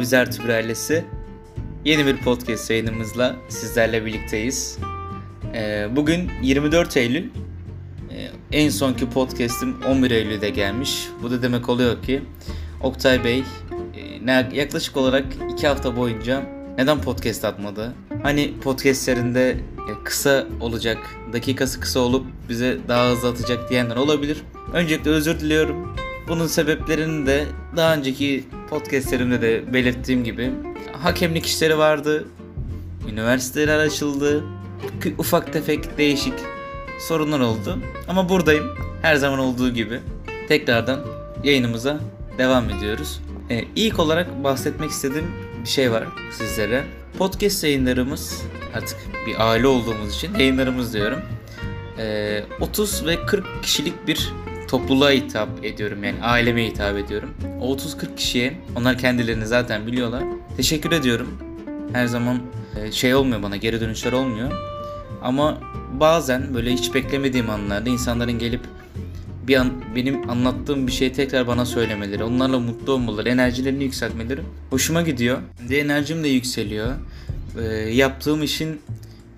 Biz Ertuğrul ailesi. Yeni bir podcast yayınımızla sizlerle birlikteyiz. Ee, bugün 24 Eylül. Ee, en sonki podcast'im 11 Eylül'de gelmiş. Bu da demek oluyor ki Oktay Bey e, yaklaşık olarak 2 hafta boyunca neden podcast atmadı? Hani podcastlerinde e, kısa olacak, dakikası kısa olup bize daha hızlı atacak diyenler olabilir. Öncelikle özür diliyorum. Bunun sebeplerini de daha önceki podcastlerimde de belirttiğim gibi hakemlik işleri vardı. Üniversiteler açıldı. Ufak tefek değişik sorunlar oldu. Ama buradayım. Her zaman olduğu gibi. Tekrardan yayınımıza devam ediyoruz. Ee, ilk olarak bahsetmek istediğim bir şey var sizlere. Podcast yayınlarımız artık bir aile olduğumuz için yayınlarımız diyorum. Ee, 30 ve 40 kişilik bir topluluğa hitap ediyorum yani aileme hitap ediyorum. O 30-40 kişiye onlar kendilerini zaten biliyorlar. Teşekkür ediyorum. Her zaman e, şey olmuyor bana geri dönüşler olmuyor. Ama bazen böyle hiç beklemediğim anlarda insanların gelip bir an benim anlattığım bir şeyi tekrar bana söylemeleri, onlarla mutlu olmaları, enerjilerini yükseltmeleri hoşuma gidiyor. De enerjim de yükseliyor. E, yaptığım işin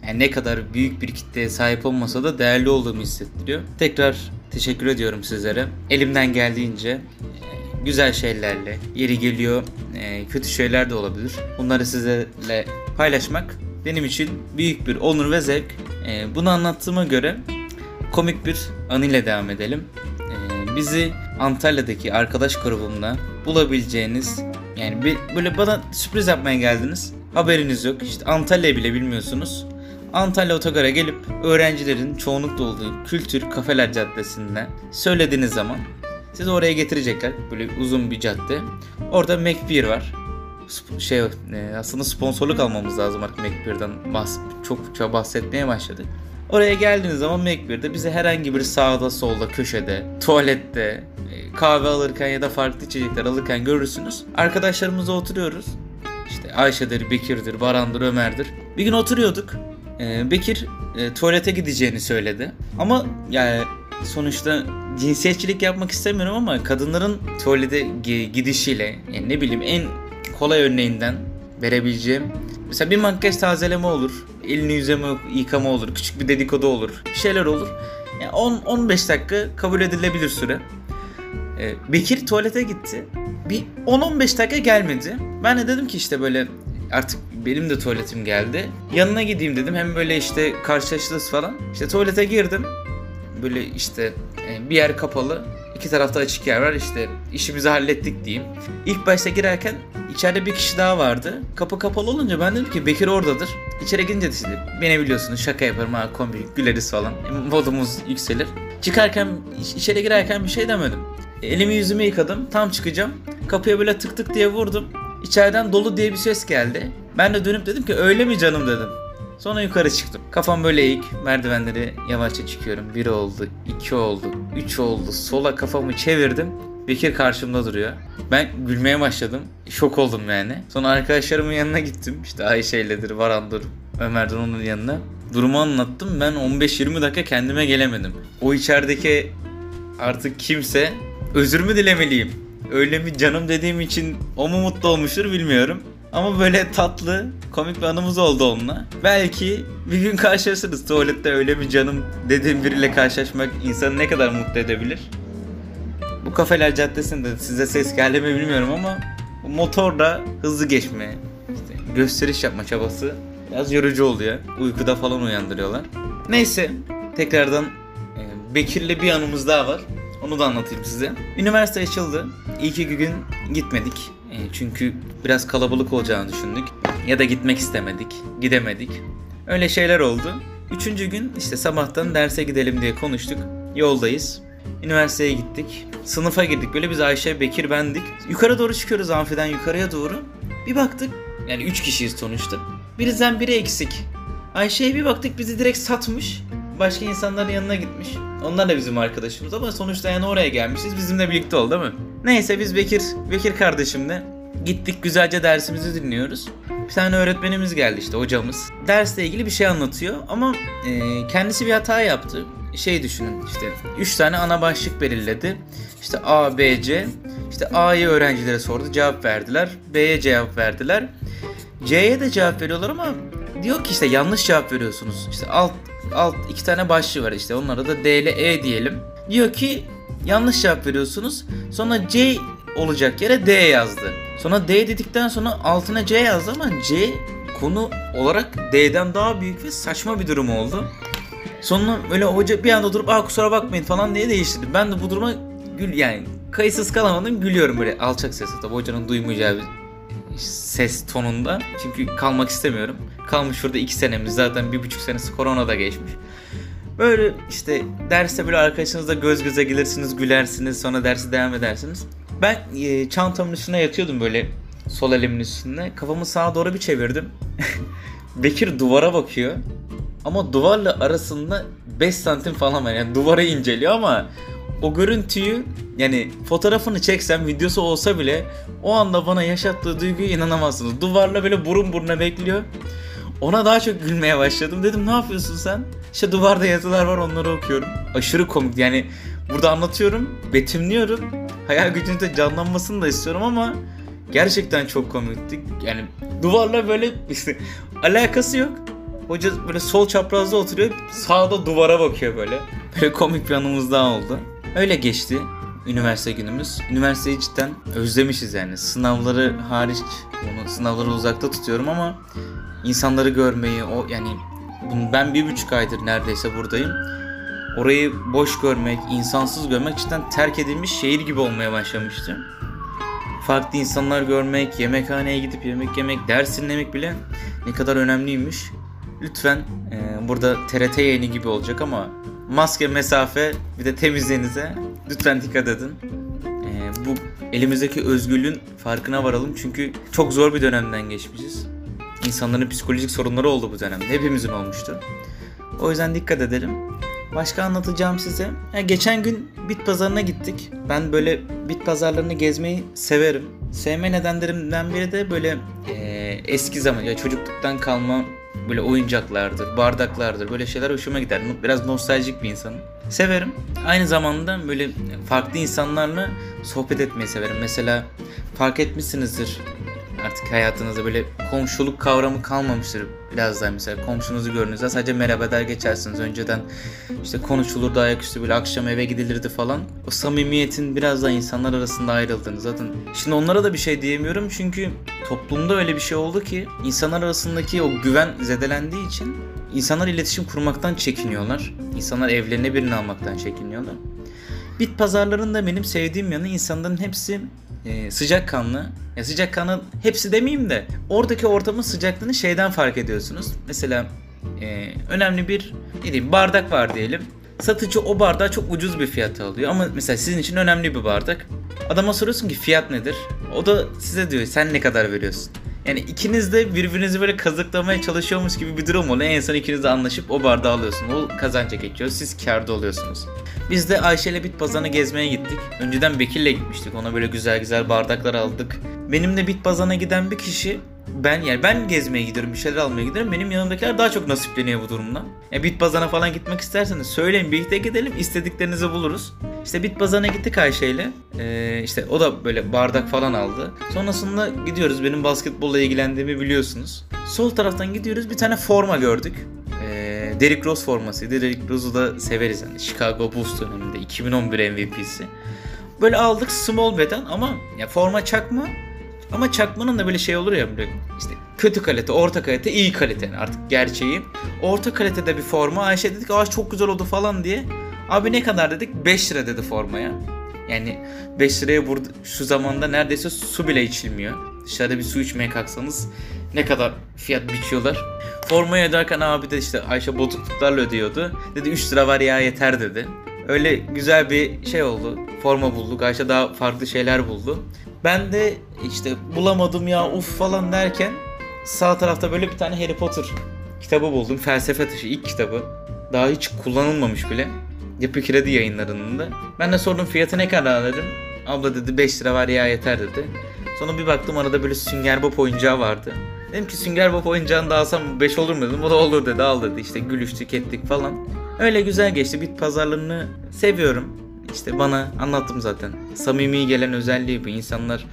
yani ne kadar büyük bir kitleye sahip olmasa da değerli olduğumu hissettiriyor. Tekrar teşekkür ediyorum sizlere. Elimden geldiğince e, güzel şeylerle, yeri geliyor e, kötü şeyler de olabilir. Bunları sizlerle paylaşmak benim için büyük bir onur ve zevk. E, bunu anlattığıma göre komik bir anıyla devam edelim. Bizi Antalya'daki arkadaş grubumda bulabileceğiniz yani böyle bana sürpriz yapmaya geldiniz. Haberiniz yok. İşte Antalya bile bilmiyorsunuz. Antalya Otogar'a gelip öğrencilerin çoğunlukla olduğu Kültür Kafeler Caddesi'nde söylediğiniz zaman sizi oraya getirecekler. Böyle uzun bir cadde. Orada McBeer var. Şey e, aslında sponsorluk almamız lazım artık McBeer'den bahs çok bahsetmeye başladık. Oraya geldiğiniz zaman McBeer'de bizi herhangi bir sağda solda köşede, tuvalette, e, kahve alırken ya da farklı içecekler alırken görürsünüz. Arkadaşlarımızla oturuyoruz. İşte Ayşe'dir, Bekir'dir, Baran'dır, Ömer'dir. Bir gün oturuyorduk. Ee, Bekir e, tuvalete gideceğini söyledi. Ama yani sonuçta cinsiyetçilik yapmak istemiyorum ama kadınların tuvalete gidişiyle yani ne bileyim en kolay örneğinden verebileceğim mesela bir makyaj tazeleme olur. Elini yüzeme yıkama olur. Küçük bir dedikodu olur. Bir şeyler olur. Yani 10-15 dakika kabul edilebilir süre. Ee, Bekir tuvalete gitti. Bir 10-15 dakika gelmedi. Ben de dedim ki işte böyle artık benim de tuvaletim geldi. Yanına gideyim dedim. Hem böyle işte karşılaşırız falan. İşte tuvalete girdim. Böyle işte e, bir yer kapalı. iki tarafta açık yer var. İşte işimizi hallettik diyeyim. İlk başta girerken içeride bir kişi daha vardı. Kapı kapalı olunca ben dedim ki Bekir oradadır. İçeri girince de işte beni biliyorsunuz şaka yaparım ha komik güleriz falan. Modumuz yükselir. Çıkarken içeri girerken bir şey demedim. Elimi yüzümü yıkadım. Tam çıkacağım. Kapıya böyle tık tık diye vurdum. İçeriden dolu diye bir ses geldi. Ben de dönüp dedim ki öyle mi canım dedim. Sonra yukarı çıktım. Kafam böyle eğik. Merdivenleri yavaşça çıkıyorum. Bir oldu, iki oldu, üç oldu. Sola kafamı çevirdim. Bekir karşımda duruyor. Ben gülmeye başladım. Şok oldum yani. Sonra arkadaşlarımın yanına gittim. İşte Ayşe'yledir, Varan'dır, Ömer'den onun yanına. Durumu anlattım. Ben 15-20 dakika kendime gelemedim. O içerideki artık kimse özür mü dilemeliyim? Öyle mi canım dediğim için o mu mutlu olmuştur bilmiyorum. Ama böyle tatlı, komik bir anımız oldu onunla. Belki bir gün karşılaşırız. Tuvalette öyle bir canım dediğim biriyle karşılaşmak insanı ne kadar mutlu edebilir. Bu kafeler caddesinde size ses geldi mi bilmiyorum ama motorla hızlı geçme, işte gösteriş yapma çabası biraz yorucu oluyor. Uykuda falan uyandırıyorlar. Neyse tekrardan e, Bekir'le bir anımız daha var. Onu da anlatayım size. Üniversite açıldı. İlk iki gün gitmedik. E, çünkü biraz kalabalık olacağını düşündük. Ya da gitmek istemedik. Gidemedik. Öyle şeyler oldu. Üçüncü gün işte sabahtan derse gidelim diye konuştuk. Yoldayız. Üniversiteye gittik. Sınıfa girdik. Böyle biz Ayşe, Bekir, bendik. Yukarı doğru çıkıyoruz amfiden yukarıya doğru. Bir baktık. Yani üç kişiyiz sonuçta. Birizden biri eksik. Ayşe'ye bir baktık bizi direkt satmış. Başka insanların yanına gitmiş. Onlar da bizim arkadaşımız ama sonuçta yani oraya gelmişiz. Bizimle birlikte oldu değil mi? Neyse biz Bekir, Bekir kardeşimle gittik güzelce dersimizi dinliyoruz. Bir tane öğretmenimiz geldi işte hocamız. Dersle ilgili bir şey anlatıyor ama e, kendisi bir hata yaptı. Şey düşünün işte 3 tane ana başlık belirledi. İşte A, B, C. İşte A'yı öğrencilere sordu cevap verdiler. B'ye cevap verdiler. C'ye de cevap veriyorlar ama diyor ki işte yanlış cevap veriyorsunuz. İşte alt alt iki tane başlığı var işte onlara da D ile E diyelim. Diyor ki yanlış cevap veriyorsunuz. Sonra C olacak yere D yazdı. Sonra D dedikten sonra altına C yazdı ama C konu olarak D'den daha büyük ve saçma bir durum oldu. Sonra böyle hoca bir anda durup aa kusura bakmayın falan diye değiştirdi. Ben de bu duruma gül yani kayıtsız kalamadım gülüyorum böyle alçak sesle tabi hocanın duymayacağı bir ses tonunda. Çünkü kalmak istemiyorum. Kalmış şurada iki senemiz zaten bir buçuk senesi korona da geçmiş. Böyle işte derste böyle arkadaşınızla göz göze gelirsiniz, gülersiniz, sonra dersi devam edersiniz. Ben e, çantamın üstüne yatıyordum böyle sol elimin üstünde. Kafamı sağa doğru bir çevirdim. Bekir duvara bakıyor. Ama duvarla arasında 5 santim falan var. Yani duvarı inceliyor ama o görüntüyü yani fotoğrafını çeksem videosu olsa bile o anda bana yaşattığı duyguyu inanamazsınız. Duvarla böyle burun buruna bekliyor. Ona daha çok gülmeye başladım. Dedim ne yapıyorsun sen? İşte duvarda yazılar var onları okuyorum. Aşırı komik yani burada anlatıyorum, betimliyorum. Hayal gücünde canlanmasını da istiyorum ama gerçekten çok komikti. Yani duvarla böyle işte alakası yok. Hoca böyle sol çaprazda oturuyor, sağda duvara bakıyor böyle. Böyle komik bir anımız daha oldu. Öyle geçti üniversite günümüz. Üniversiteyi cidden özlemişiz yani. Sınavları hariç, onu sınavları uzakta tutuyorum ama insanları görmeyi, o yani ben bir buçuk aydır neredeyse buradayım. Orayı boş görmek, insansız görmek cidden terk edilmiş şehir gibi olmaya başlamıştı. Farklı insanlar görmek, yemekhaneye gidip yemek yemek, ders dinlemek bile ne kadar önemliymiş. Lütfen e, burada TRT yayını gibi olacak ama maske, mesafe bir de temizliğinize lütfen dikkat edin. E, bu elimizdeki özgürlüğün farkına varalım çünkü çok zor bir dönemden geçmişiz. İnsanların psikolojik sorunları oldu bu dönemde. Hepimizin olmuştu. O yüzden dikkat edelim. Başka anlatacağım size. Ya geçen gün bit pazarına gittik. Ben böyle bit pazarlarını gezmeyi severim. Sevme nedenlerimden biri de böyle e, eski zaman ya çocukluktan kalma böyle oyuncaklardır, bardaklardır böyle şeyler hoşuma gider. Biraz nostaljik bir insanım. Severim. Aynı zamanda böyle farklı insanlarla sohbet etmeyi severim. Mesela fark etmişsinizdir artık hayatınızda böyle komşuluk kavramı kalmamıştır biraz daha mesela komşunuzu gördüğünüzde sadece merhaba der geçersiniz. Önceden işte konuşulurdu ayaküstü böyle akşam eve gidilirdi falan. O samimiyetin biraz daha insanlar arasında ayrıldığını zaten. Şimdi onlara da bir şey diyemiyorum çünkü toplumda öyle bir şey oldu ki insanlar arasındaki o güven zedelendiği için insanlar iletişim kurmaktan çekiniyorlar. İnsanlar evlerine birini almaktan çekiniyorlar. Bit pazarlarında benim sevdiğim yanı insanların hepsi e, sıcakkanlı. Ya sıcakkanlı hepsi demeyeyim de oradaki ortamın sıcaklığını şeyden fark ediyorsunuz. Mesela e, önemli bir ne diyeyim, bardak var diyelim. Satıcı o bardağı çok ucuz bir fiyata alıyor ama mesela sizin için önemli bir bardak. Adama soruyorsun ki fiyat nedir? O da size diyor sen ne kadar veriyorsun? Yani ikiniz de birbirinizi böyle kazıklamaya çalışıyormuş gibi bir durum oluyor. En son ikiniz de anlaşıp o bardağı alıyorsun. O kazanca geçiyor. Siz karda oluyorsunuz. Biz de Ayşe ile bit pazarına gezmeye gittik. Önceden Bekir'le gitmiştik. Ona böyle güzel güzel bardaklar aldık. Benimle bit pazarına giden bir kişi ben yani ben gezmeye gidiyorum, bir şeyler almaya gidiyorum. Benim yanımdakiler daha çok nasipleniyor bu durumdan. Ya bit pazarına falan gitmek isterseniz söyleyin birlikte gidelim, istediklerinizi buluruz. İşte bit pazarına gittik Ayşe ile. Ee, işte o da böyle bardak falan aldı. Sonrasında gidiyoruz. Benim basketbolla ilgilendiğimi biliyorsunuz. Sol taraftan gidiyoruz. Bir tane forma gördük. Ee, Derrick Rose formasıydı. Derrick Rose'u da severiz yani. Chicago Bulls döneminde 2011 MVP'si. Böyle aldık small beden ama ya forma çakma ama çakmanın da böyle şey olur ya böyle işte kötü kalite, orta kalite, iyi kalite yani artık gerçeği. Orta kalitede bir forma Ayşe dedik aa çok güzel oldu falan diye. Abi ne kadar dedik? 5 lira dedi formaya. Yani 5 liraya burada şu zamanda neredeyse su bile içilmiyor. Dışarıda bir su içmeye kalksanız ne kadar fiyat biçiyorlar. Formayı öderken abi de işte Ayşe bozukluklarla ödüyordu. Dedi 3 lira var ya yeter dedi. Öyle güzel bir şey oldu. Forma bulduk. Ayşe daha farklı şeyler buldu. Ben de işte bulamadım ya uf falan derken sağ tarafta böyle bir tane Harry Potter kitabı buldum. Felsefe Taşı ilk kitabı. Daha hiç kullanılmamış bile. Yapı Kredi yayınlarında. Ben de sordum fiyatı ne kadar dedim. Abla dedi 5 lira var ya yeter dedi. Sonra bir baktım arada böyle sünger bob oyuncağı vardı. Dedim ki sünger bob oyuncağını da alsam 5 olur mu dedim. O da olur dedi al dedi. İşte gülüştük ettik falan. Öyle güzel geçti. Bit pazarlarını seviyorum. işte bana anlattım zaten. Samimi gelen özelliği bu. İnsanlar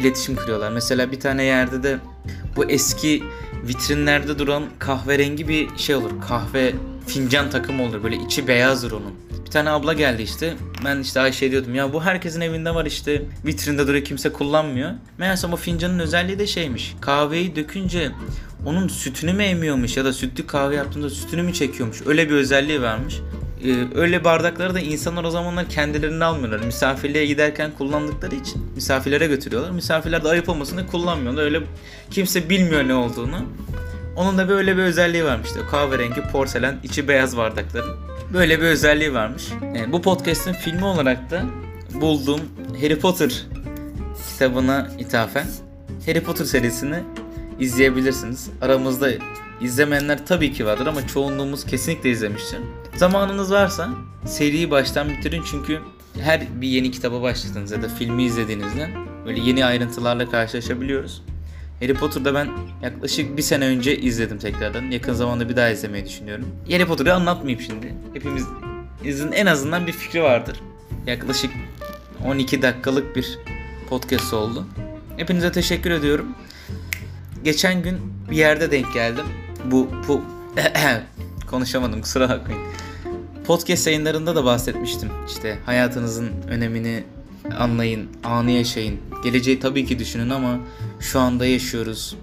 iletişim kuruyorlar. Mesela bir tane yerde de bu eski vitrinlerde duran kahverengi bir şey olur. Kahve fincan takımı olur. Böyle içi beyazdır onun. Bir tane abla geldi işte. Ben işte Ayşe diyordum ya bu herkesin evinde var işte. Vitrinde duruyor kimse kullanmıyor. Meğerse o fincanın özelliği de şeymiş. Kahveyi dökünce onun sütünü mü emiyormuş ya da sütlü kahve yaptığında sütünü mü çekiyormuş. Öyle bir özelliği varmış. Ee, öyle bardakları da insanlar o zamanlar kendilerini almıyorlar. Misafirliğe giderken kullandıkları için misafirlere götürüyorlar. Misafirler de ayıp olmasını kullanmıyorlar. Öyle kimse bilmiyor ne olduğunu. Onun da böyle bir özelliği varmış. İşte kahverengi porselen içi beyaz bardakların. Böyle bir özelliği varmış. Ee, bu podcast'in filmi olarak da bulduğum Harry Potter kitabına ithafen Harry Potter serisini izleyebilirsiniz. Aramızda izlemeyenler tabii ki vardır ama çoğunluğumuz kesinlikle izlemiştir. Zamanınız varsa seriyi baştan bitirin çünkü her bir yeni kitaba başladığınız ya da filmi izlediğinizde böyle yeni ayrıntılarla karşılaşabiliyoruz. Harry Potter'da ben yaklaşık bir sene önce izledim tekrardan. Yakın zamanda bir daha izlemeyi düşünüyorum. Harry Potter'ı anlatmayayım şimdi. Hepimizin en azından bir fikri vardır. Yaklaşık 12 dakikalık bir podcast oldu. Hepinize teşekkür ediyorum. Geçen gün bir yerde denk geldim. Bu bu konuşamadım kusura bakmayın. Podcast yayınlarında da bahsetmiştim. İşte hayatınızın önemini anlayın, anı yaşayın. Geleceği tabii ki düşünün ama şu anda yaşıyoruz.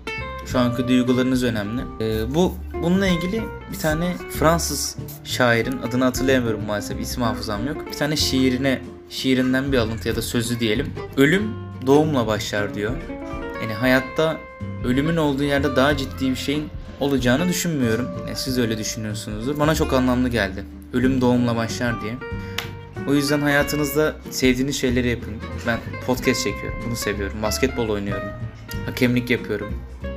Şu anki duygularınız önemli. Ee, bu bununla ilgili bir tane Fransız şairin adını hatırlayamıyorum maalesef isim hafızam yok. Bir tane şiirine şiirinden bir alıntı ya da sözü diyelim. Ölüm doğumla başlar diyor. Yani hayatta ölümün olduğu yerde daha ciddi bir şeyin olacağını düşünmüyorum. Yani siz öyle düşünüyorsunuzdur. Bana çok anlamlı geldi. Ölüm doğumla başlar diye. O yüzden hayatınızda sevdiğiniz şeyleri yapın. Ben podcast çekiyorum. Bunu seviyorum. Basketbol oynuyorum. Hakemlik yapıyorum.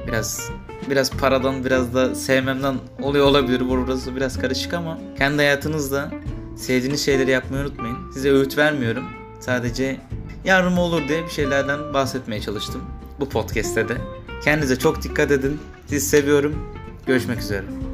Biraz biraz paradan biraz da sevmemden oluyor olabilir. Burası biraz karışık ama kendi hayatınızda sevdiğiniz şeyleri yapmayı unutmayın. Size öğüt vermiyorum. Sadece yardım olur diye bir şeylerden bahsetmeye çalıştım. Bu podcast'te de. Kendinize çok dikkat edin. Sizi seviyorum. Görüşmek üzere.